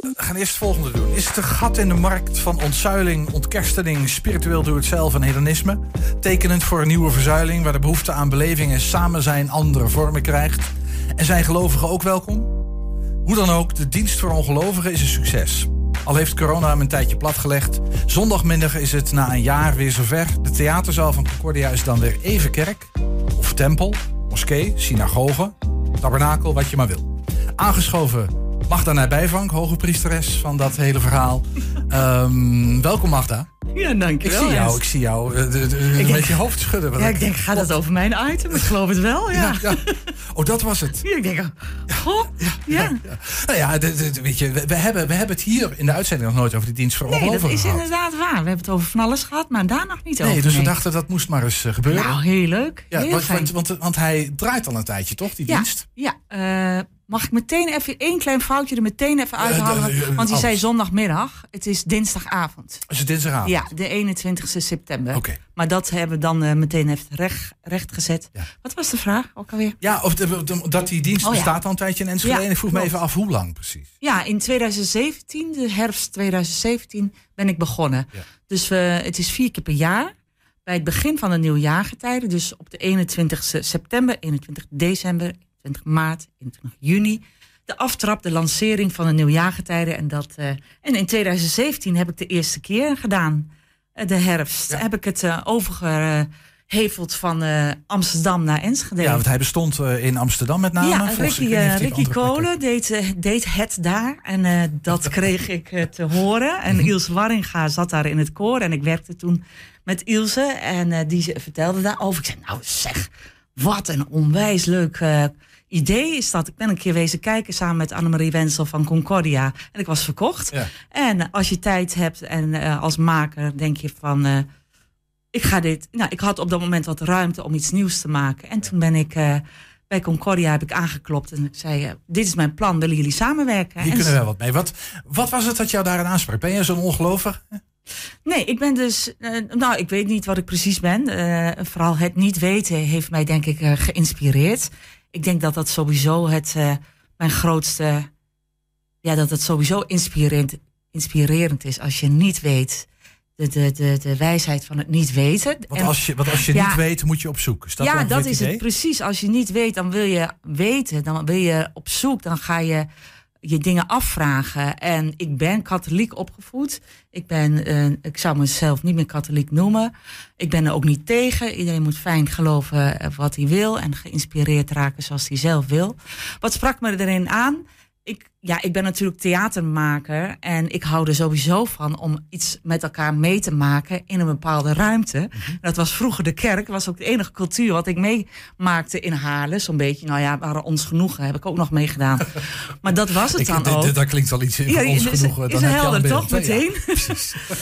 We gaan eerst het volgende doen. Is het een gat in de markt van ontzuiling, ontkerstening, spiritueel doe-het-zelf en hedonisme? Tekenend voor een nieuwe verzuiling waar de behoefte aan beleving en samen zijn andere vormen krijgt? En zijn gelovigen ook welkom? Hoe dan ook, de dienst voor ongelovigen is een succes. Al heeft corona hem een tijdje platgelegd. Zondagmiddag is het na een jaar weer zover. De theaterzaal van Concordia is dan weer even kerk. Of tempel, moskee, synagoge, tabernakel, wat je maar wil. Aangeschoven Magda Nijbijvank, hoge priesteres van dat hele verhaal. Ehm, welkom Magda. Ja, dankjewel. Ik zie jou, ik zie jou uh, de, de, een beetje hoofd schudden. Ja, ik denk, gaat het over mijn item? Ik geloof het wel, ja. ja, ja. Oh, dat was het. Ja, ik denk, oh, ja. Nou ja, weet je, we, hebben, we hebben het hier in de uitzending nog nooit over de dienst voor nee, dat is inderdaad waar. We hebben het over van alles gehad, maar daar nog niet over. Nee, dus we dachten dat moest maar eens uh, gebeuren. Nou, heel leuk. Ja, heel want, want, want, want, hij draait al een tijdje, toch, die dienst? Ja, uh, Mag ik meteen even één klein foutje er meteen even uithalen? Want die zei zondagmiddag. Het is dinsdagavond. Is het dinsdagavond? Ja, de 21 september. Oké. Maar dat hebben we dan uh, meteen even recht, recht gezet. Ja. Wat was de vraag ook alweer? Ja, of de, dat die dienst oh, bestaat al een tijdje in Enschede. Ja, ik vroeg klopt. me even af hoe lang precies. Ja, in 2017, de herfst 2017, ben ik begonnen. Dus het is vier keer per jaar. Bij het begin van de nieuwjaargetijden, dus op de 21 september, 21 december, 20 maart, 21 juni. De aftrap, de lancering van de nieuwjaargetijden. En, dat, uh, en in 2017 heb ik de eerste keer gedaan. Uh, de herfst. Ja. Heb ik het uh, overgeheveld van Amsterdam naar Enschede. Ja, want hij bestond in Amsterdam met name. Ja, Ricky, Ricky Kolen deed, deed het daar. En dat kreeg ik te horen. En Ilse Warringa zat daar in het koor. En ik werkte toen met Ilse. En die vertelde daarover. Ik zei, nou zeg, wat een onwijs leuk idee is dat ik ben een keer wezen kijken samen met Annemarie Wensel van Concordia. En ik was verkocht. Ja. En als je tijd hebt en uh, als maker denk je van. Uh, ik ga dit. Nou, ik had op dat moment wat ruimte om iets nieuws te maken. En toen ben ik. Uh, bij Concordia heb ik aangeklopt en ik zei: Dit is mijn plan, willen jullie samenwerken? Hier kunnen we wel wat mee. Wat, wat was het dat jou daarin aansprak? Ben je zo'n ongelovig? Nee, ik ben dus. nou, ik weet niet wat ik precies ben. vooral het niet weten heeft mij, denk ik, geïnspireerd ik denk dat dat sowieso het, uh, mijn grootste. Ja, dat het sowieso inspirerend, inspirerend is als je niet weet. De, de, de, de wijsheid van het niet weten. Want als je, want als je ja, niet weet, moet je op zoek. Is dat ja, dat is idee? het precies. Als je niet weet, dan wil je weten. Dan wil je op zoek. Dan ga je je dingen afvragen. En ik ben katholiek opgevoed. Ik, ben, uh, ik zou mezelf niet meer katholiek noemen. Ik ben er ook niet tegen. Iedereen moet fijn geloven wat hij wil en geïnspireerd raken zoals hij zelf wil. Wat sprak me erin aan? Ik, ja, ik ben natuurlijk theatermaker en ik hou er sowieso van om iets met elkaar mee te maken in een bepaalde ruimte. Mm -hmm. Dat was vroeger de kerk, was ook de enige cultuur wat ik meemaakte in Haarlem. Zo'n beetje, nou ja, waren ons genoegen, heb ik ook nog meegedaan. maar dat was het ik, dan ook. Dat klinkt al iets in ja, ons is, genoegen. Is een helder, toch? Ja, meteen. Ja,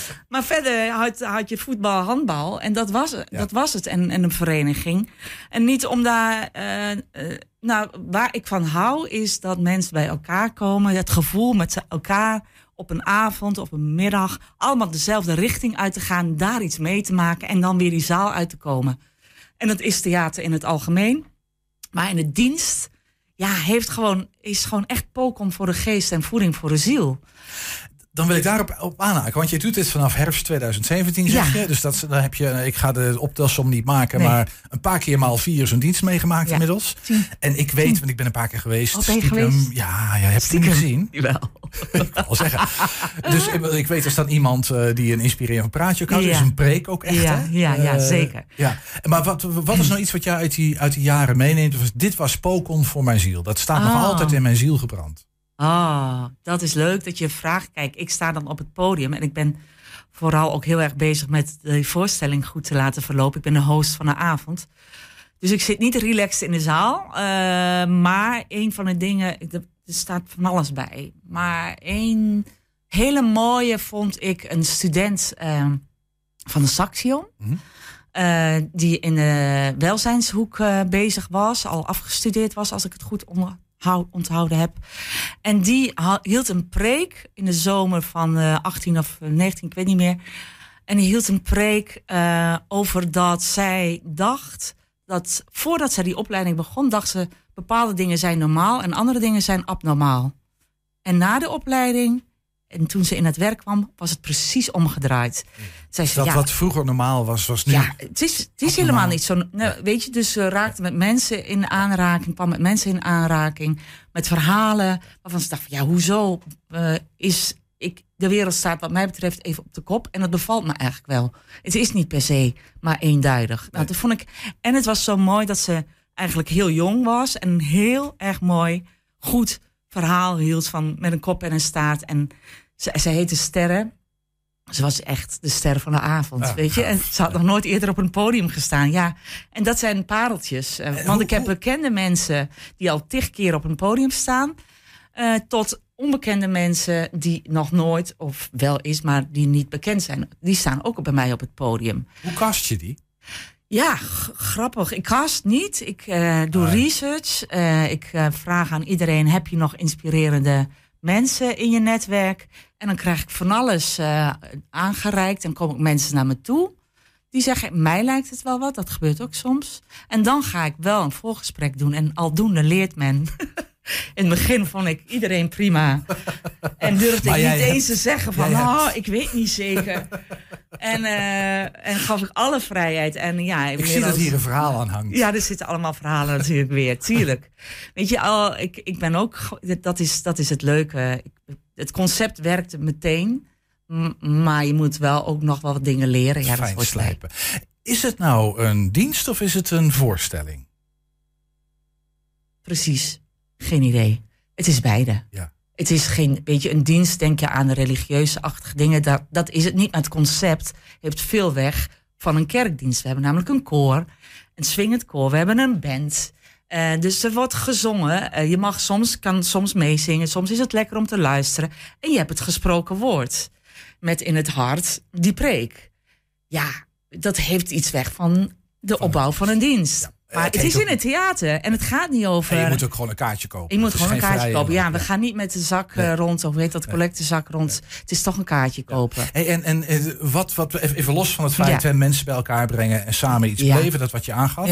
maar verder had, had, je voetbal, handbal en dat was, dat was het. En, en een vereniging. En niet om daar... Uh, uh, nou, waar ik van hou is dat mensen bij elkaar komen. Het gevoel met elkaar op een avond, op een middag, allemaal dezelfde richting uit te gaan, daar iets mee te maken en dan weer die zaal uit te komen. En dat is theater in het algemeen. Maar in de dienst, ja, heeft gewoon, is gewoon echt pokom voor de geest en voeding voor de ziel. Dan wil ik daarop op aanhaken. Want je doet dit vanaf herfst 2017, zeg ja. je. Dus dat, dan heb je, ik ga de optelsom niet maken, nee. maar een paar keer maal vier zo'n dienst meegemaakt ja. inmiddels. Tien. En ik weet, want ik ben een paar keer geweest. Oh, stiekem, geweest? Ja, ja, heb je het gezien? Jawel. ik wil zeggen. Dus ik, ik weet, er staat iemand uh, die een inspirerend praatje ook houdt. Ja. Dus een preek ook echt, ja, hè? Ja, ja, uh, zeker. Ja. Maar wat, wat is nou iets wat jij uit die, uit die jaren meeneemt? Dit was Pokon voor mijn ziel. Dat staat oh. nog altijd in mijn ziel gebrand. Ah, oh, dat is leuk dat je vraagt. Kijk, ik sta dan op het podium en ik ben vooral ook heel erg bezig met de voorstelling goed te laten verlopen. Ik ben de host van de avond. Dus ik zit niet relaxed in de zaal. Uh, maar een van de dingen, er staat van alles bij. Maar één hele mooie vond ik een student uh, van de Saxion. Mhm. Mm -hmm. Uh, die in de welzijnshoek uh, bezig was, al afgestudeerd was, als ik het goed onder, onthouden heb. En die hield een preek in de zomer van uh, 18 of 19, ik weet niet meer. En die hield een preek uh, over dat zij dacht dat voordat zij die opleiding begon, dacht ze bepaalde dingen zijn normaal en andere dingen zijn abnormaal. En na de opleiding, en toen ze in het werk kwam, was het precies omgedraaid. Zij zei, Dat ja, wat vroeger normaal was, was nu... ja, het is, het is helemaal niet zo. Nou, weet je, dus ze raakte met mensen in aanraking, kwam met mensen in aanraking, met verhalen waarvan ze dacht van ja, hoezo eh, is ik, de wereld staat wat mij betreft even op de kop en dat bevalt me eigenlijk wel. Het is niet per se maar eenduidig. Nou, dat vond ik, en het was zo mooi dat ze eigenlijk heel jong was en heel erg mooi, goed verhaal hield van met een kop en een staart. En ze, ze heette Sterren. Ze was echt de ster van de avond, Ah, weet je. En ze had nog nooit eerder op een podium gestaan. Ja, en dat zijn pareltjes. Eh, want hoe- ik heb bekende mensen die al tig keer op een podium staan. eh, tot onbekende mensen die nog nooit, of wel is, maar die niet bekend zijn. Die staan ook bij mij op het podium. Hoe kast je die? Ja, grappig. Ik cast niet. Ik eh, doe research. Eh, ik eh, vraag aan iedereen: heb je nog inspirerende mensen in je netwerk? En dan krijg ik van alles aangereikt. En komen ook mensen naar me toe. Die zeggen: mij lijkt het wel wat. Dat gebeurt ook soms. En dan ga ik wel een voorgesprek doen. En aldoende leert men. In het begin vond ik iedereen prima. En durfde Maar ik niet eens te zeggen van, oh, ik weet niet zeker. En, eh, en gaf ik alle vrijheid. En ja, Ik zie dat hier een verhaal aan hangt. Ja, er zitten allemaal verhalen natuurlijk weer, tuurlijk. Weet je, al, ik, ik ben ook, dat is, dat is het leuke. Het concept werkte meteen, maar je moet wel ook nog wel wat dingen leren. Ja, dat Fijn slijp. slijpen. Is het nou een dienst of is het een voorstelling? Precies, geen idee. Het is beide. Ja. Het is geen, weet je, een dienst, denk je aan religieuze-achtige dingen. Dat, dat is het niet. Maar het concept heeft veel weg van een kerkdienst. We hebben namelijk een koor, een swingend koor. We hebben een band. Eh, dus er wordt gezongen. Eh, je mag soms, kan soms meezingen. Soms is het lekker om te luisteren. En je hebt het gesproken woord. Met in het hart die preek. Ja, dat heeft iets weg van de opbouw van een dienst. Ja. Maar Het is ook- in het theater. En het gaat niet over... En je moet ook gewoon een kaartje kopen. Je moet gewoon een kaartje kopen. Ja, we gaan niet met de zak eh, Nee. rond, of weet dat, collectezak rond. Het is toch een kaartje kopen. En en eh, wat, wat, even los van het feit Ja. dat we mensen bij elkaar brengen en samen iets beleven, dat wat je aangaf.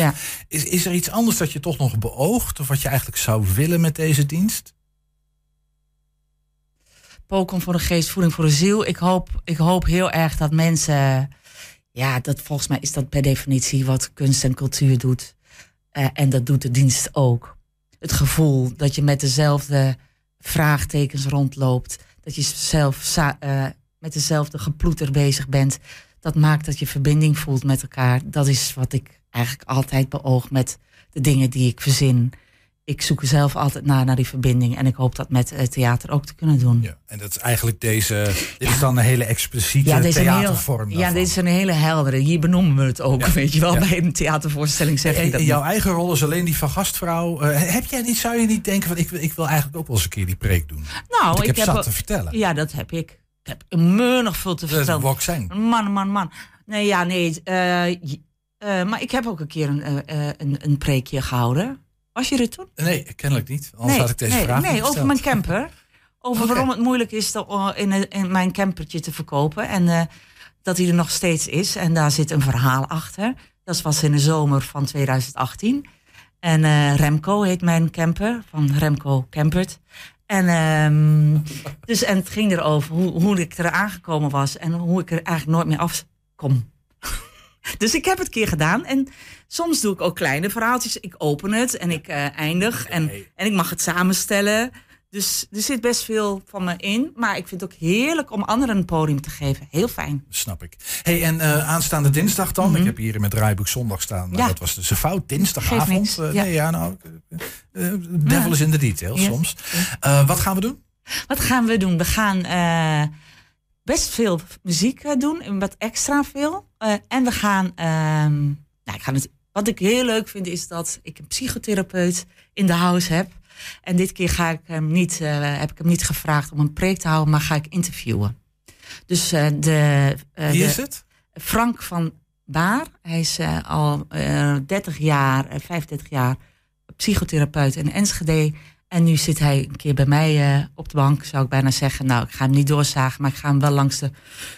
Is, is er iets anders dat je toch nog beoogt of wat je eigenlijk zou willen met deze dienst? Poken voor de geest, voeding voor de ziel. Ik hoop, ik hoop heel erg dat mensen. Ja, dat volgens mij is dat per definitie wat kunst en cultuur doet. Eh, en dat doet de dienst ook. Het gevoel dat je met dezelfde vraagtekens rondloopt. Dat je zelf eh, met dezelfde geploeter bezig bent. Dat maakt dat je verbinding voelt met elkaar. Dat is wat ik eigenlijk altijd beoog met de dingen die ik verzin. Ik zoek zelf altijd naar, naar die verbinding. En ik hoop dat met het theater ook te kunnen doen. Ja. En dat is eigenlijk deze. Dit is dan een hele expliciete heel- theatervorm. Ja, dit is een hele heldere. Hier benoemen we het ook, weet je wel. Bij een theatervoorstelling zeg je dat jouw niet. eigen rol is alleen die van gastvrouw. eh, heb jij niet, zou je niet denken van ik, wil- ik wil eigenlijk ook wel eens een keer die preek doen? Nou, Want ik, heb zat te vertellen. Ja, dat heb ik. Ik heb meunig veel te dat vertellen. ik zijn. Man, man, man. Nee, ja, nee. eh, eh, maar ik heb ook een keer een, eh, eh, een, een preekje gehouden. Was je er toen? Nee, kennelijk niet. Anders nee, had ik deze nee, vraag nee over mijn camper. Over waarom het moeilijk is te- o- in, in mijn campertje te verkopen. En eh, dat hij er nog steeds is. En daar zit een verhaal achter. Dat was in de zomer van 2018. En eh, Remco heet mijn camper, van Remco Campert. En, ehm, dus, en het ging erover hoe, hoe ik er aangekomen was. En hoe ik er eigenlijk nooit meer afkom. Dus ik heb het keer gedaan. En soms doe ik ook kleine verhaaltjes. Ik open het en ik eh, eindig. En, en ik mag het samenstellen. Dus er zit best veel van me in. Maar ik vind het ook heerlijk om anderen een podium te geven. Heel fijn. Snap ik. Hey, en eh, aanstaande dinsdag dan? Ik heb hier in mijn draaiboek zondag staan. Mhm. Ja. dat was dus een fout. Dinsdagavond. Eh, ja. Nee, ja, nou. eh, devil is in de details Ja. soms. Wat gaan we doen? Wat gaan we doen? We gaan best veel muziek doen. En wat extra veel. Eh, en we gaan... ehm, nou, ik ga het, wat ik heel leuk vind is dat ik een psychotherapeut in de house heb. En dit keer ga ik hem niet, eh, heb ik hem niet gevraagd om een preek te houden, maar ga ik interviewen. Dus eh, de, Wie de- is het? Frank van Baar. Hij is al eh 30 jaar, eh, 35 jaar psychotherapeut in Enschede. En nu zit hij een keer bij mij uh, op de bank, zou ik bijna zeggen. Nou, ik ga hem niet doorzagen, maar ik ga hem wel langs de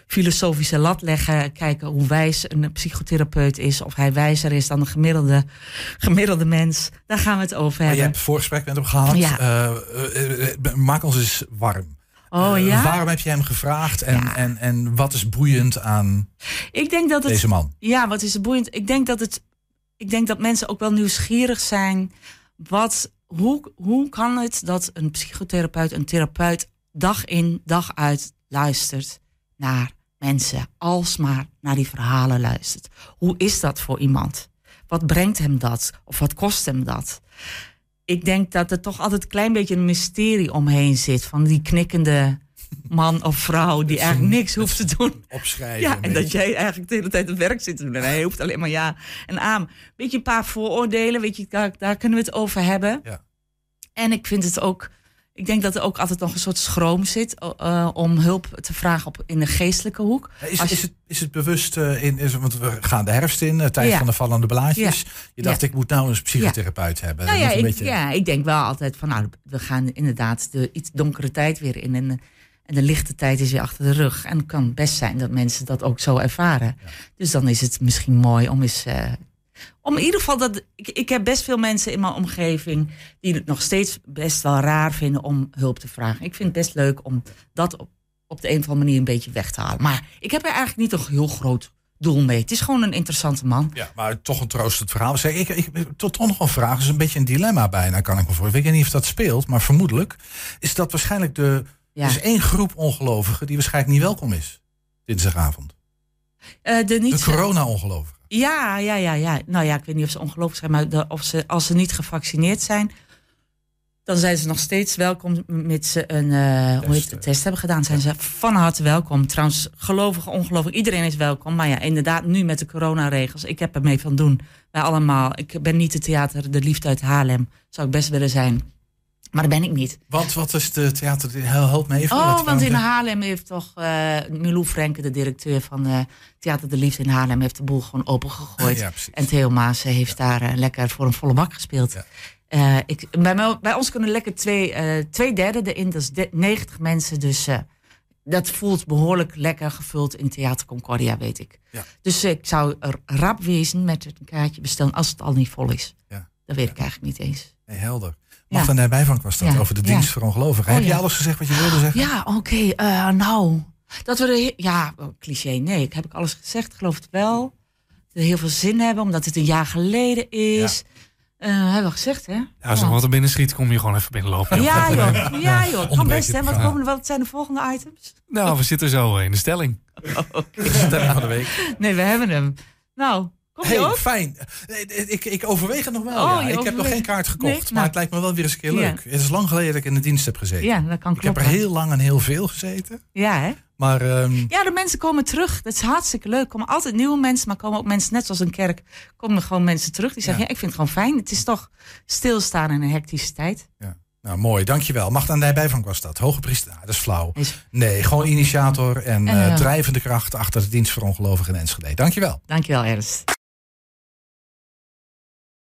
filosofische lat leggen. Kijken hoe wijs een psychotherapeut is. Of hij wijzer is dan een gemiddelde, gemiddelde mens. Daar gaan we het over hebben. Je hebt voorgesprek met hem gehad. Ja. Uh, maak ons eens warm. Oh, ja? waarom heb je hem gevraagd en, en, en wat is boeiend aan ik denk dat het, deze man? Ja, wat is boeiend? Ik denk dat, het, ik denk dat mensen ook wel nieuwsgierig zijn. Wat, hoe, hoe kan het dat een psychotherapeut, een therapeut dag in, dag uit luistert naar mensen, alsmaar naar die verhalen luistert? Hoe is dat voor iemand? Wat brengt hem dat? Of wat kost hem dat? ik denk dat er toch altijd een klein beetje een mysterie omheen zit. Van die knikkende man of vrouw die eigenlijk niks hoeft te doen. Opschrijven. Ja, en dat jij eigenlijk de hele tijd het werk zit te doen. En hij hoeft alleen maar ja en aan. Weet je, een paar vooroordelen, weet je, daar, daar kunnen we het over hebben. Ja. En ik vind het ook ik denk dat er ook altijd nog een soort schroom zit uh, om hulp te vragen op, in de geestelijke hoek. Is, is, het, is het bewust, uh, in, is, want we gaan de herfst in, de tijd van de vallende blaadjes. Je dacht, ik moet nou een psychotherapeut hebben. Nou ja, ik, beetje... ja, ik denk wel altijd van, nou, we gaan inderdaad de iets donkere tijd weer in. En, en de lichte tijd is weer achter de rug. En het kan best zijn dat mensen dat ook zo ervaren. Dus dan is het misschien mooi om eens uh, om in ieder geval dat. Ik, ik heb best veel mensen in mijn omgeving die het nog steeds best wel raar vinden om hulp te vragen. Ik vind het best leuk om dat op, op de een of andere manier een beetje weg te halen. Maar ik heb er eigenlijk niet een heel groot doel mee. Het is gewoon een interessante man. Ja, maar toch een troostend verhaal. Zeg, ik, ik, tot toch nog een vraag. is een beetje een dilemma bijna, kan ik me voorstellen. Ik weet niet of dat speelt, maar vermoedelijk is dat waarschijnlijk de. Er is één groep ongelovigen die waarschijnlijk niet welkom is dinsdagavond. Uh, de niet de corona-ongelovigen. Ja, ja, ja, ja. Nou ja, ik weet niet of ze ongelooflijk zijn, maar de, of ze, als ze niet gevaccineerd zijn, dan zijn ze nog steeds welkom met ze een uh, hoe heet, test hebben gedaan. Zijn ze van harte welkom. Trouwens, gelovig, ongelovig, iedereen is welkom. Maar ja, inderdaad, nu met de coronaregels, ik heb er mee van doen. Wij allemaal. Ik ben niet het theater De Liefde uit Haarlem. Zou ik best willen zijn. Maar dat ben ik niet. Want wat is de theater? Help me even. Oh, want in Haarlem heeft toch uh, Milou Frenke, de directeur van uh, Theater de Liefde in Haarlem, heeft de boel gewoon opengegooid. Ja, en Theo Maas heeft daar uh, lekker voor een volle bak gespeeld. Ja. ik, bij, bij, ons kunnen lekker twee, twee derde erin, dat is 90 mensen. Dus dat voelt behoorlijk lekker gevuld in Theater Concordia, weet ik. Ja. Dus ik zou er rap wezen met een kaartje bestellen als het al niet vol is. Ja. Dat weet ik eigenlijk niet eens. Nee, helder. Magda ja. Bijvank was dat, over de dienst voor ongelovigen. Heb oh, je alles gezegd wat je wilde zeggen? Ja, oké. Eh, nou, dat we er... Ja, cliché, nee. Ik heb ik alles gezegd, geloof het wel. Dat we heel veel zin hebben, omdat het een jaar geleden is. Uh, hebben we gezegd, hè? Ja, als er wat er binnen schiet, kom je gewoon even binnenlopen. Ja, joh. Ja, joh. Kan best, hè? Wat, komen, wat zijn de volgende items? Nou, we zitten zo in de stelling. Oh, okay. stelling van de week. Nee, we hebben hem. Nou, Hey, fijn. Ik, ik overweeg het nog wel. Oh, ja. Ik heb nog geen kaart gekocht, maar nou. het lijkt me wel weer eens een keer leuk. Het is lang geleden dat ik in de dienst heb gezeten. Ja, dat kan kloppen. Ik heb er heel lang en heel veel gezeten. Ja, hè? Maar, um... Ja, de mensen komen terug. Dat is hartstikke leuk. Er komen altijd nieuwe mensen, maar komen ook mensen, net zoals een kerk, komen er gewoon mensen terug die zeggen: ja. ik vind het gewoon fijn. Het is toch stilstaan in een hectische tijd. Ja. Nou, mooi, dankjewel. Magda Nijbijvank was dat. Hoge priester, ah, dat is flauw. Nee, gewoon initiator en, en uh, drijvende kracht achter de dienst voor ongelovigen in Enschede. Dankjewel. Dankjewel, Ernst.